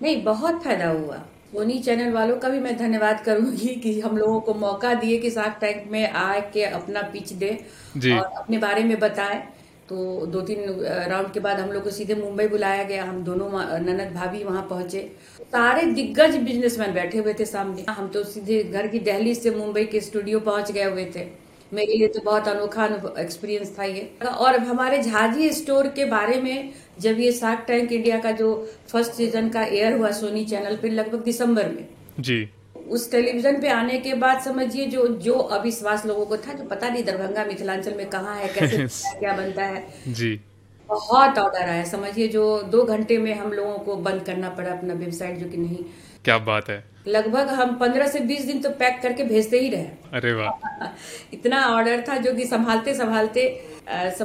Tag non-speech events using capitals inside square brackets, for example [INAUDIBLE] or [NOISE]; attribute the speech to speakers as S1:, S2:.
S1: नहीं बहुत फ़ायदा हुआ। सोनी चैनल वालों का भी मैं धन्यवाद करूँगी कि हम लोगों को मौका दिए कि शार्क टैंक में आके अपना पिच दे और अपने बारे में बताए। तो दो तीन राउंड के बाद हम लोग को सीधे मुंबई बुलाया गया। हम दोनों ननद भाभी वहाँ पहुँचे। सारे दिग्गज बिजनेसमैन बैठे हुए थे सामने। हम तो सीधे घर की दहली से मुंबई के स्टूडियो पहुँच गए हुए थे। मेरे लिए तो बहुत अनोखा एक्सपीरियंस था ये। और हमारे झाजी स्टोर के बारे में जब ये शार्क टैंक इंडिया का जो फ़र्स्ट सीज़न का एयर हुआ सोनी चैनल पे लगभग दिसंबर में।
S2: जी।
S1: उस टेलीविज़न पे आने के बाद समझिए जो जो अविश्वास लोगों को था जो पता नहीं दरभंगा मिथिलांचल में कहाँ है कैसे [LAUGHS] क्या बनता है।
S2: जी।
S1: बहुत ऑर्डर आया समझिए जो दो घंटे में हम लोगों को बंद करना पड़ा अपना वेबसाइट जो कि नहीं।
S2: क्या बात है।
S1: लगभग हम पंद्रह से बीस दिन तो पैक करके भेजते ही रहे।
S2: अरे वाह। [LAUGHS]
S1: इतना ऑर्डर था जो कि संभालते संभालते समझ